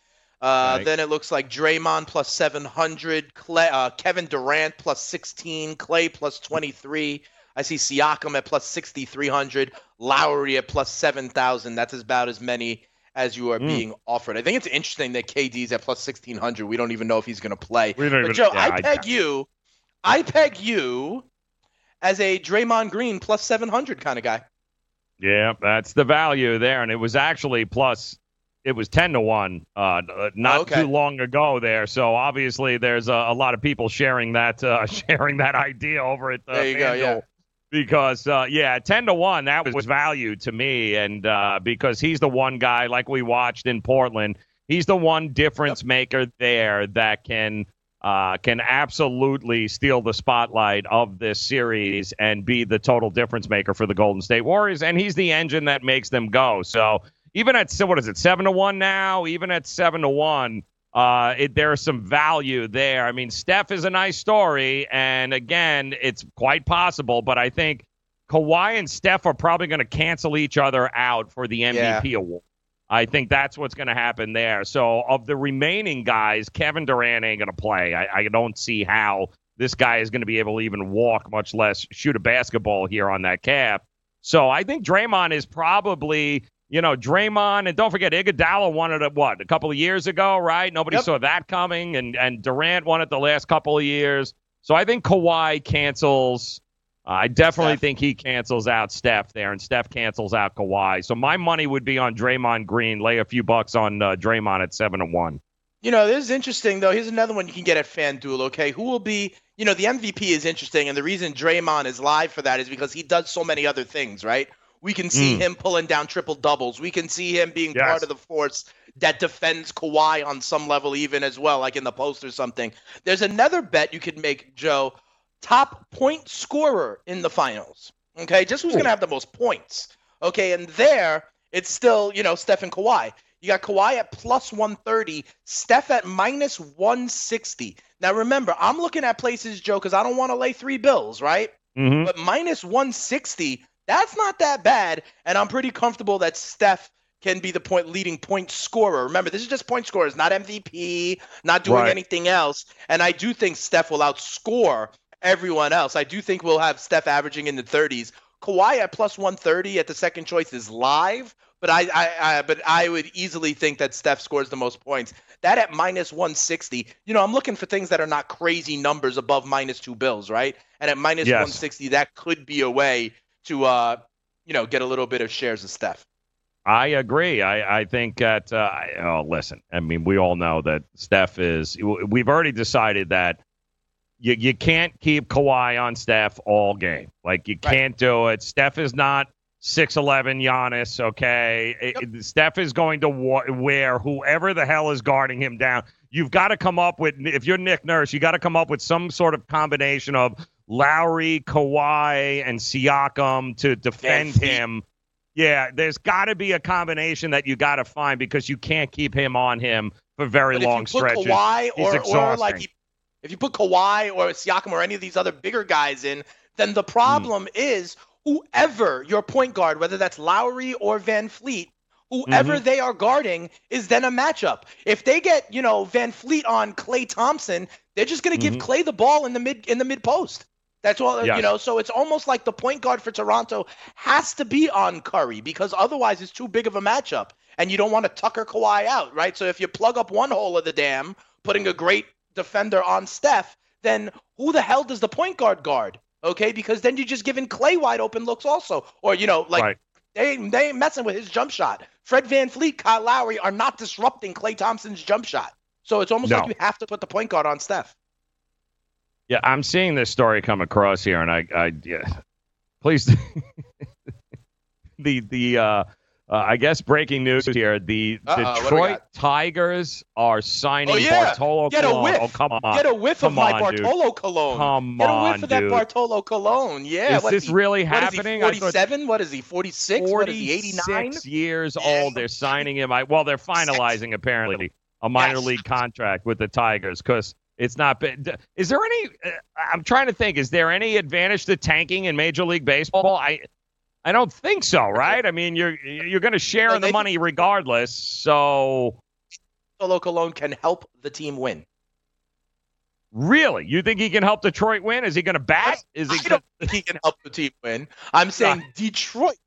Uh,
Right.
Then it looks like Draymond plus 700. Klay, uh, Kevin Durant plus 16. Klay plus 23. I see Siakam at plus 6,300. Lowry at plus 7,000. That's about as many as you are
Mm.
being offered. I think it's interesting that KD's at plus 1,600. We don't even know if he's going to play.
We don't
but
even-
Joe,
yeah,
I
I-
peg you. I peg you as a Draymond Green plus 700 kind of guy.
Yeah, that's the value there, and it was actually plus. It was ten to one, uh, not
Okay.
too long ago there. So obviously, there's a, a lot of people sharing that uh, sharing that idea over at uh,
There you go, yeah.
Because uh, yeah, ten to one that was value to me, and uh, because he's the one guy like we watched in Portland, he's the one difference maker there that can uh, can absolutely steal the spotlight of this series and be the total difference maker for the Golden State Warriors. And he's the engine that makes them go. So even at what is it, seven to one now? Even at seven to one, uh, it, there's some value there. I mean, Steph is a nice story, and again, it's quite possible. But I think Kawhi and Steph are probably going to cancel each other out for the MVP
Yeah.
award. I think that's what's going to happen there. So, of the remaining guys, Kevin Durant ain't going to play. I, I don't see how this guy is going to be able to even walk, much less shoot a basketball here on that calf. So, I think Draymond is probably, you know, Draymond, and don't forget, Iguodala won it at what a couple of years ago, right? Nobody saw that coming, and and Durant won it the last couple of years. So, I think Kawhi cancels. Uh, I definitely think he cancels out Steph there, and Steph cancels out Kawhi. So my money would be on Draymond Green. Lay a few bucks on uh, Draymond at seven to one.
You know, this is interesting though. Here's another one you can get at FanDuel. Okay, who will be? You know, the MVP is interesting, and the reason Draymond is live for that is because he does so many other things, right? We can see
Mm.
him pulling down triple doubles. We can see him being
Yes.
part of the force that defends Kawhi on some level, even as well, like in the post or something. There's another bet you could make, Joe. Top point scorer in the finals. Okay, just who's going to have the most points. Okay, and there it's still, you know, Steph and Kawhi. You got Kawhi at plus 130, Steph at minus 160. Now remember, I'm looking at places, Joe, because I don't want to lay three bills, right?
Mm-hmm.
But minus 160, that's not that bad. And I'm pretty comfortable that Steph can be the point leading point scorer. Remember, this is just point scorers, not MVP, not doing
Right.
anything else. And I do think Steph will outscore everyone else. I do think we'll have Steph averaging in the 30s. Kawhi at plus 130 at the second choice is live, but I, I, I but I would easily think that Steph scores the most points. That at minus 160, you know, I'm looking for things that are not crazy numbers above minus two bills, right? And at minus
Yes.
160, that could be a way to, uh, you know, get a little bit of shares of Steph.
I agree. I, I think that. Uh, oh, listen. I mean, we all know that Steph is. We've already decided that you you can't keep Kawhi on Steph all game. Like you can't do it. Steph is not six eleven Giannis. Okay, It- it- Steph is going to wa- wear whoever the hell is guarding him down. You've got to come up with if you're Nick Nurse, you got to come up with some sort of combination of Lowry, Kawhi, and Siakam to defend him. Yeah, there's got to be a combination that you got to find because you can't keep him on him for very
But if
long
you put
stretches.
Kawhi or, or like if you put Kawhi or Siakam or any of these other bigger guys in, then the problem
Hmm.
is whoever your point guard, whether that's Lowry or VanVleet, whoever
Mhm.
they are guarding is then a matchup. If they get, you know, VanVleet on Klay Thompson, they're just going to
Mhm.
give Klay the ball in the mid in the mid post. That's all,
Yes.
you know. So it's almost like the point guard for Toronto has to be on Curry because otherwise it's too big of a matchup, and you don't want to Tucker Kawhi out, right? So if you plug up one hole of the dam, putting a great defender on Steph, then who the hell does the point guard guard? Okay, because then you're just giving Klay wide open looks also, or you know, like
Right.
they they ain't messing with his jump shot. Fred VanVleet, Kyle Lowry are not disrupting Klay Thompson's jump shot. So it's almost
No.
like you have to put the point guard on Steph.
Yeah, I'm seeing this story come across here, and I, I yeah, please, the the uh, uh, I guess breaking news here: the
Uh-oh, what do we
Detroit? Tigers are signing
Oh, yeah.
Bartolo
Get a
Colon.
whiff.
Oh, come on,
Get a whiff of
Come
my
on, dude.
Bartolo cologne.
Come
Get a
on,
whiff of that
dude.
Bartolo cologne. Yeah.
Is
what
this
he-
really
what is he,
happening? I thought-
47? What is he? 46? What is he? 89?
46 years old. They're signing him. I, well, they're finalizing apparently a minor
Yes.
league contract with the Tigers because it's not been. Is there any? Uh, I'm trying to think. Is there any advantage to tanking in Major League Baseball? I. I don't think so, right? I mean, you're you're going to share in the money regardless. So,
the local loan can help the team win.
really, you think he can help Detroit win? Is he going to bat? Is he?
I don't think he can help the team win. I'm saying Detroit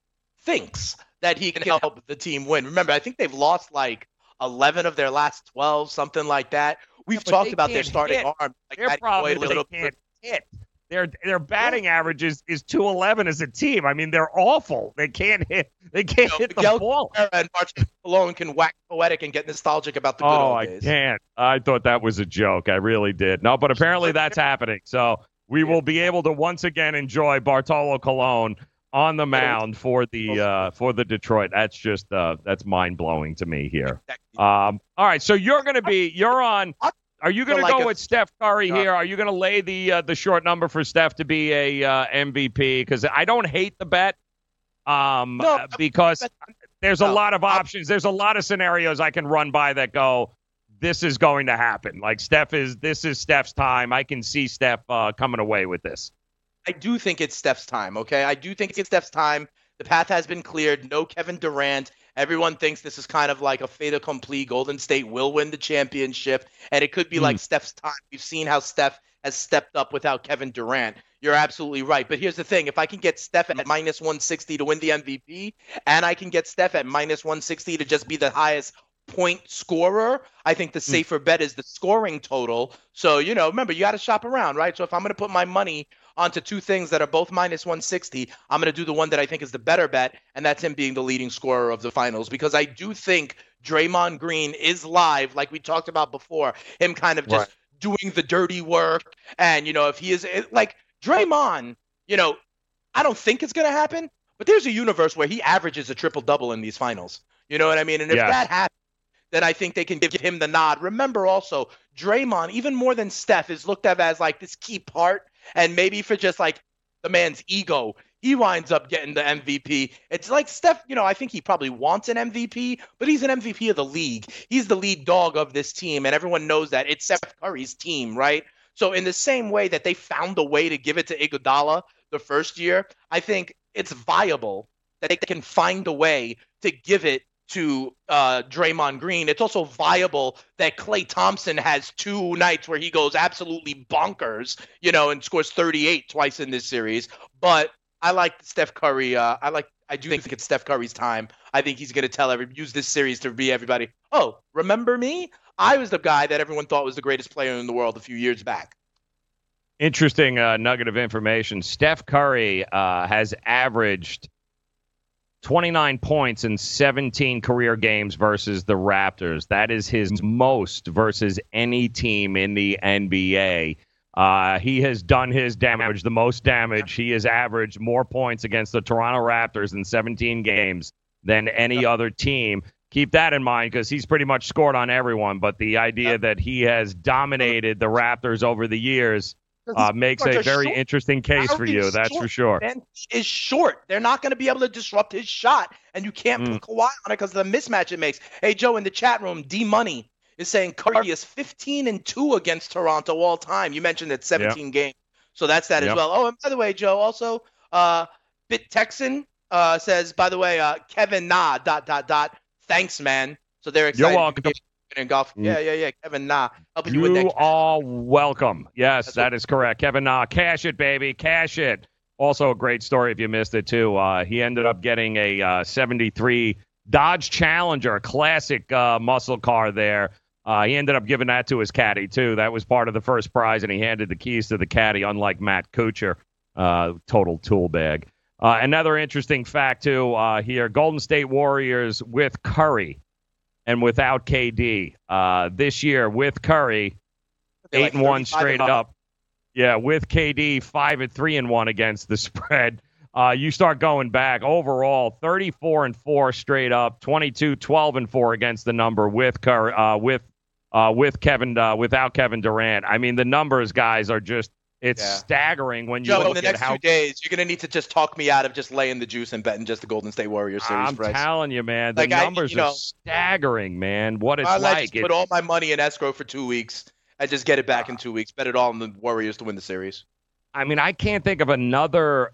thinks that he can help the team win. Remember, I think they've lost like 11 of their last 12, something like that. We've
but
talked about their starting
hit.
arm. Like
Their problem is they can't hit. Their their batting average is, is two eleven as a team. I mean, they're awful. They can't hit. They can't hit the
Miguel
ball.
And Martin Colon can wax poetic and get nostalgic about the good
Oh,
old
I can't. I thought that was a joke. I really did. No, but apparently that's happening. So we will be able to once again enjoy Bartolo Colon on the mound for the uh, for the Detroit. That's just uh, that's mind blowing to me here. Um, all right, so you're going to be you're on. Are you going to go with Steph Curry here? Are you going to lay the uh, the short number for Steph to be a uh, MVP? Because I don't hate the bet, um, uh, because there's a lot of options. There's a lot of scenarios I can run by that go. This is going to happen. Like Steph is. This is Steph's time. I can see Steph uh, coming away with this.
I do think it's Steph's time, okay? I do think it's Steph's time. The path has been cleared. No Kevin Durant. Everyone thinks this is kind of like a fait accompli. Golden State will win the championship, and it could be like hmm. Steph's time. We've seen how Steph has stepped up without Kevin Durant. You're absolutely right. But here's the thing if I can get Steph at minus 160 to win the MVP, and I can get Steph at minus 160 to just be the highest point scorer, I think the hmm. safer bet is the scoring total. So, you know, remember, you got to shop around, right? So if I'm going to put my money onto two things that are both minus 160, I'm going to do the one that I think is the better bet, and that's him being the leading scorer of the finals because I do think Draymond Green is live, like we talked about before, him kind of just doing the dirty work. And, you know, if he is like Draymond, you know, I don't think it's going to happen, but there's a universe where he averages a triple double in these finals. You know what I mean? And if that happens, then I think they can give him the nod. Remember also, Draymond, even more than Steph, is looked at as like this key part, and maybe for just like the man's ego, he winds up getting the MVP. It's like Steph, you know, I think he probably wants an MVP, but he's an MVP of the league. He's the lead dog of this team, and everyone knows that it's Steph Curry's team, right? So in the same way that they found a way to give it to Iguodala the first year, I think it's viable that they can find a way to give it to uh, Draymond Green. It's also viable that Klay Thompson has two nights where he goes absolutely bonkers, you know, and scores 38 twice in this series. But I like Steph Curry. Uh, I like. I do think it's Steph Curry's time. I think he's going to tell every use this series to be everybody. Oh, remember me? I was the guy that everyone thought was the greatest player in the world a few years back.
Interesting uh, nugget of information. Steph Curry uh, has averaged 29 points in 17 career games versus the Raptors. That is his most versus any team in the NBA. Uh, he has done his damage, the most damage. He has averaged more points against the Toronto Raptors in 17 games than any other team. Keep that in mind because he's pretty much scored on everyone. But the idea that he has dominated the Raptors over the years uh, makes a very
short.
interesting case for you. That's for sure.
He is short. They're not going to be able to disrupt his shot, and you can't
Mm.
put Kawhi on it because of the mismatch it makes. Hey, Joe, in the chat room, D Money is saying Curry is 15 and two against Toronto all time. You mentioned it's 17 games, so that's that
Yep.
as well. Oh, and by the way, Joe, also, uh, Bit Texan uh, says, by the way, uh, Kevin Nah dot dot dot. Thanks, man. So they're excited.
You're welcome.
In golf.
Mm.
Yeah, yeah, yeah. Kevin Na helping you, with
that.
You
are welcome. Yes, that is correct. Kevin Na, cash it, baby, cash it. Also, a great story if you missed it too. Uh, he ended up getting a uh, '73 Dodge Challenger, a classic uh, muscle car there. Uh, he ended up giving that to his caddy too. That was part of the first prize, and he handed the keys to the caddy, unlike Matt Kuchar, uh, total tool bag. Uh, another interesting fact too uh, here: Golden State Warriors with Curry and without KD uh, this year with Curry,
They're
eight
like
and one straight
and up.
up. Yeah, with KD, five and three and one against the spread. Uh, you start going back overall 34 and 4 straight up 22 12 and 4 against the number with Curry, uh, with uh, with Kevin uh, without Kevin Durant i mean the numbers guys are just it's
Yeah.
staggering when you
Joe, in
look
the next
how
two days, you're gonna need to just talk me out of just laying the juice and betting just the Golden State Warriors series
i'm
price.
telling you man the
Like, I-
numbers
you know-
are staggering man what it's
I'll
like
just
It-
put all my money in escrow for two weeks and just get it back in two weeks. Bet it all on the Warriors to win the series.
I mean, I can't think of another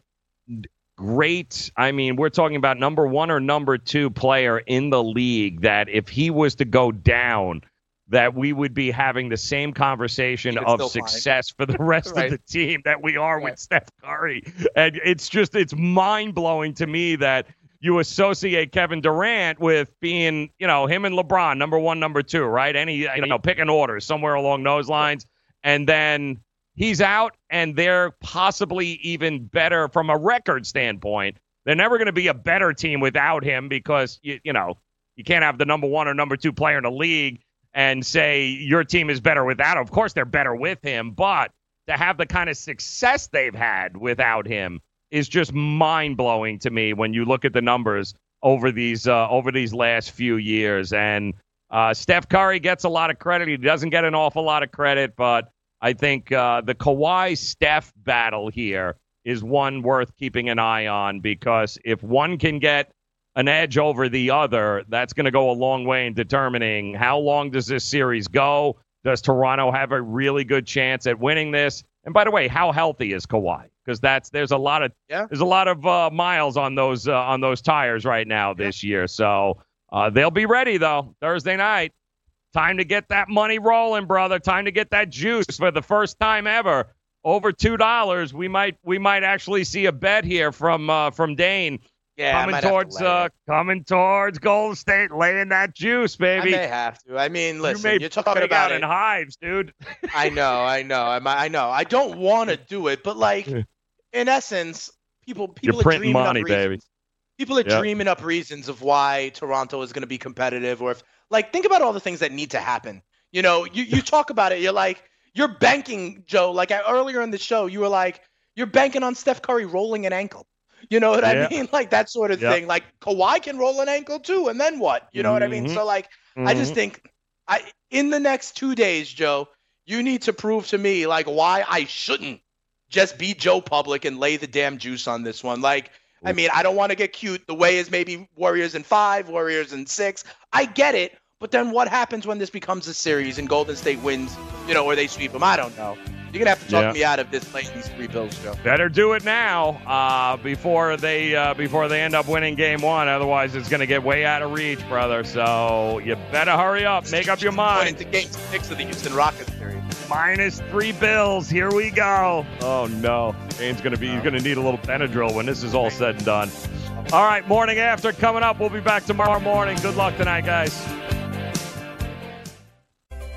great. I mean, we're talking about number one or number two player in the league that if he was to go down, that we would be having the same conversation of
still fine.
success for the rest
Right.
of the team that we are with Steph Curry. And it's just, it's mind blowing to me that you associate Kevin Durant with being, you know, him and LeBron, number one, number two, right? Any, you know, pick an order somewhere along those lines. And then he's out and they're possibly even better from a record standpoint. They're never going to be a better team without him because you, you know you can't have the number one or number two player in the league and say your team is better without. Of course, they're better with him, but to have the kind of success they've had without him is just mind blowing to me when you look at the numbers over these uh, over these last few years. And uh, Steph Curry gets a lot of credit. He doesn't get an awful lot of credit, but I think uh, the Kawhi Steph battle here is one worth keeping an eye on because if one can get an edge over the other, that's going to go a long way in determining how long does this series go. Does Toronto have a really good chance at winning this? And by the way, how healthy is Kawhi? Because that's there's a lot of
Yeah.
there's a lot of uh, miles on those uh, on those tires right now this year. So uh, they'll be ready though Thursday night. Time to get that money rolling, brother. Time to get that juice for the first time ever. Over two dollars. We might we might actually see a bet here from uh, from Dane.
Yeah,
coming
might have to
towards uh, coming towards Golden State, laying that juice, baby.
I may have to. I mean, listen,
you
you're talking about
out in
it.
hives, dude.
I know, I know, I'm, I know. I don't want to do it, but like, in essence, people people
You're
are dreaming
money,
up reasons.
baby.
People are
Yep.
dreaming up reasons of why Toronto is going to be competitive, or if like think about all the things that need to happen. You know, you you talk about it. You're like you're banking, Joe. Like I, earlier in the show, you were like you're banking on Steph Curry rolling an ankle. You know what
Yeah.
I mean? Like that sort of
Yep.
thing. Like Kawhi can roll an ankle too, and then what? You know what I mean?
Mhm.
So like, I just
Mhm.
think, I in the next two days, Joe, you need to prove to me like why I shouldn't just be Joe Public and lay the damn juice on this one. Like, I mean, I don't want to get cute. The way is maybe Warriors in five, Warriors in six. I get it. But then what happens when this becomes a series and Golden State wins, you know, or they sweep them? I don't know. You're to have to talk
Yeah.
me out of this playing these three bills, Joe.
Better do it now uh, before they uh, before they end up winning game one. Otherwise, it's going to get way out of reach, brother. So you better hurry up. Make up your mind.
into game six of the Houston Rockets series.
Minus three bills. Here we go. Oh no, going to be. He's going to need a little Benadryl when this is all said and done. All right, morning after coming up. We'll be back tomorrow morning. Good luck tonight, guys.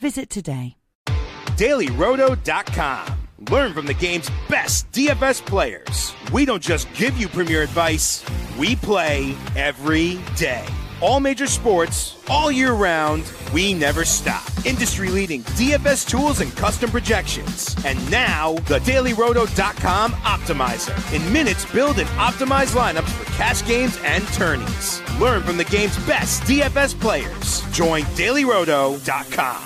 Visit today.
DailyRoto.com. Learn from the game's best DFS players. We don't just give you premier advice, we play every day. All major sports, all year round, we never stop. Industry leading DFS tools and custom projections. And now, the DailyRoto.com Optimizer. In minutes, build and optimize lineups for cash games and tourneys. Learn from the game's best DFS players. Join DailyRoto.com.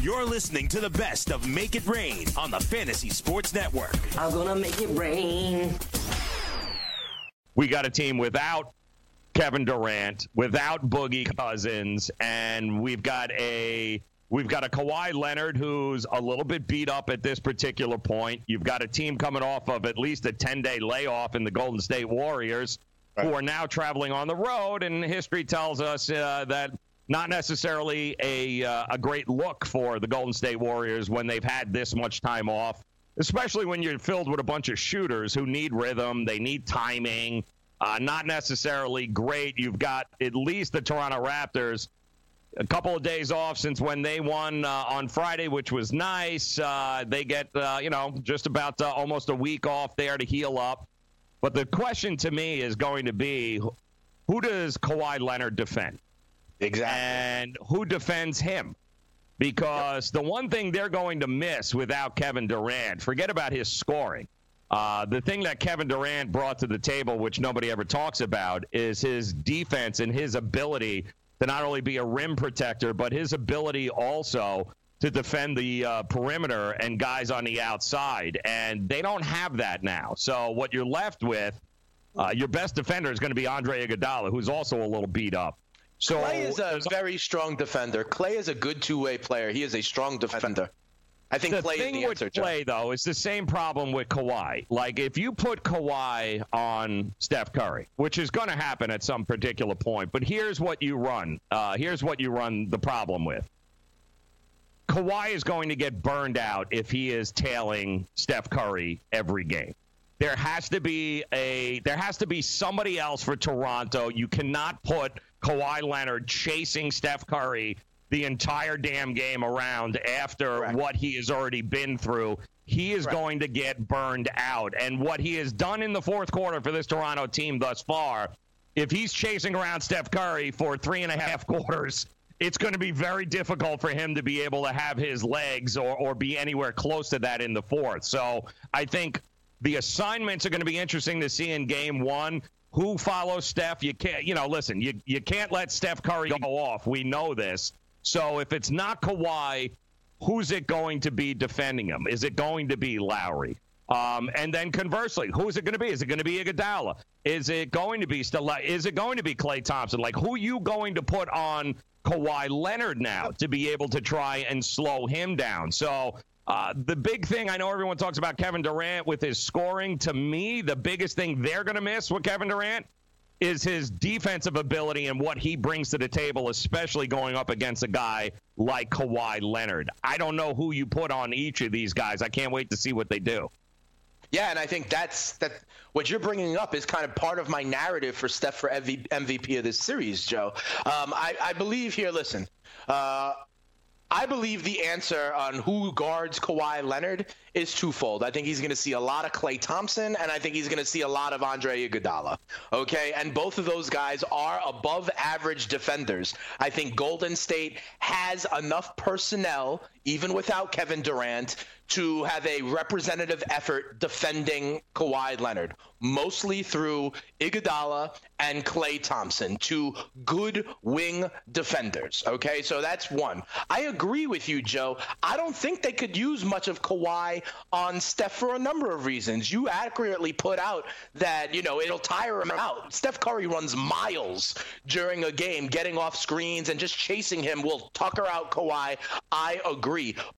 You're listening to the best of Make It Rain on the Fantasy Sports Network.
I'm gonna make it rain.
We got a team without Kevin Durant, without Boogie Cousins, and we've got a we've got a Kawhi Leonard who's a little bit beat up at this particular point. You've got a team coming off of at least a 10-day layoff in the Golden State Warriors, who are now traveling on the road, and history tells us uh, that not necessarily a uh, a great look for the Golden State Warriors when they've had this much time off, especially when you're filled with a bunch of shooters who need rhythm, they need timing. Uh, not necessarily great. You've got at least the Toronto Raptors a couple of days off since when they won uh, on Friday, which was nice. Uh, they get, uh, you know, just about uh, almost a week off there to heal up. But the question to me is going to be who does Kawhi Leonard defend?
Exactly.
And who defends him? Because the one thing they're going to miss without Kevin Durant, forget about his scoring. Uh, the thing that Kevin Durant brought to the table, which nobody ever talks about, is his defense and his ability to not only be a rim protector, but his ability also to defend the uh, perimeter and guys on the outside. And they don't have that now. So what you're left with, uh, your best defender is going to be Andre Iguodala, who's also a little beat up. So
Klay is a very strong defender. Klay is a good two-way player. He is a strong defender. I think
the
Klay
thing
is the
with
answer, John.
Though, is the same problem with Kawhi. Like, if you put Kawhi on Steph Curry, which is going to happen at some particular point, but here's what you run. Uh, here's what you run the problem with. Kawhi is going to get burned out if he is tailing Steph Curry every game. There has to be a there has to be somebody else for Toronto. You cannot put Kawhi Leonard chasing Steph Curry the entire damn game around after what he has already been through. He is going to get burned out. And what he has done in the fourth quarter for this Toronto team thus far, if he's chasing around Steph Curry for three and a half quarters, it's going to be very difficult for him to be able to have his legs or, or be anywhere close to that in the fourth. So I think the assignments are going to be interesting to see in game one. Who follows Steph? You can't, you know, listen, you, you can't let Steph Curry go off. We know this. So if it's not Kawhi, who's it going to be defending him? Is it going to be Lowry? Um, and then conversely, who is it going to be? Is it going to be Iguodala? Is it going to be still? Is it going to be Klay Thompson? Like, who are you going to put on Kawhi Leonard now to be able to try and slow him down? So uh, the big thing I know everyone talks about Kevin Durant with his scoring. To me, the biggest thing they're going to miss with Kevin Durant is his defensive ability and what he brings to the table, especially going up against a guy like Kawhi Leonard. I don't know who you put on each of these guys. I can't wait to see what they do.
Yeah, and I think that's that. What you're bringing up is kind of part of my narrative for Steph for MVP of this series, Joe. Um, I, I, believe here. Listen, uh, I believe the answer on who guards Kawhi Leonard is twofold. I think he's going to see a lot of Klay Thompson, and I think he's going to see a lot of Andre Iguodala. Okay, and both of those guys are above average defenders. I think Golden State has enough personnel, even without Kevin Durant, to have a representative effort defending Kawhi Leonard, mostly through Iguodala and Klay Thompson, two good wing defenders. Okay, so that's one. I agree with you, Joe. I don't think they could use much of Kawhi on Steph for a number of reasons. You accurately put out that, you know, it'll tire him out. Steph Curry runs miles during a game, getting off screens and just chasing him will tucker out Kawhi. I agree.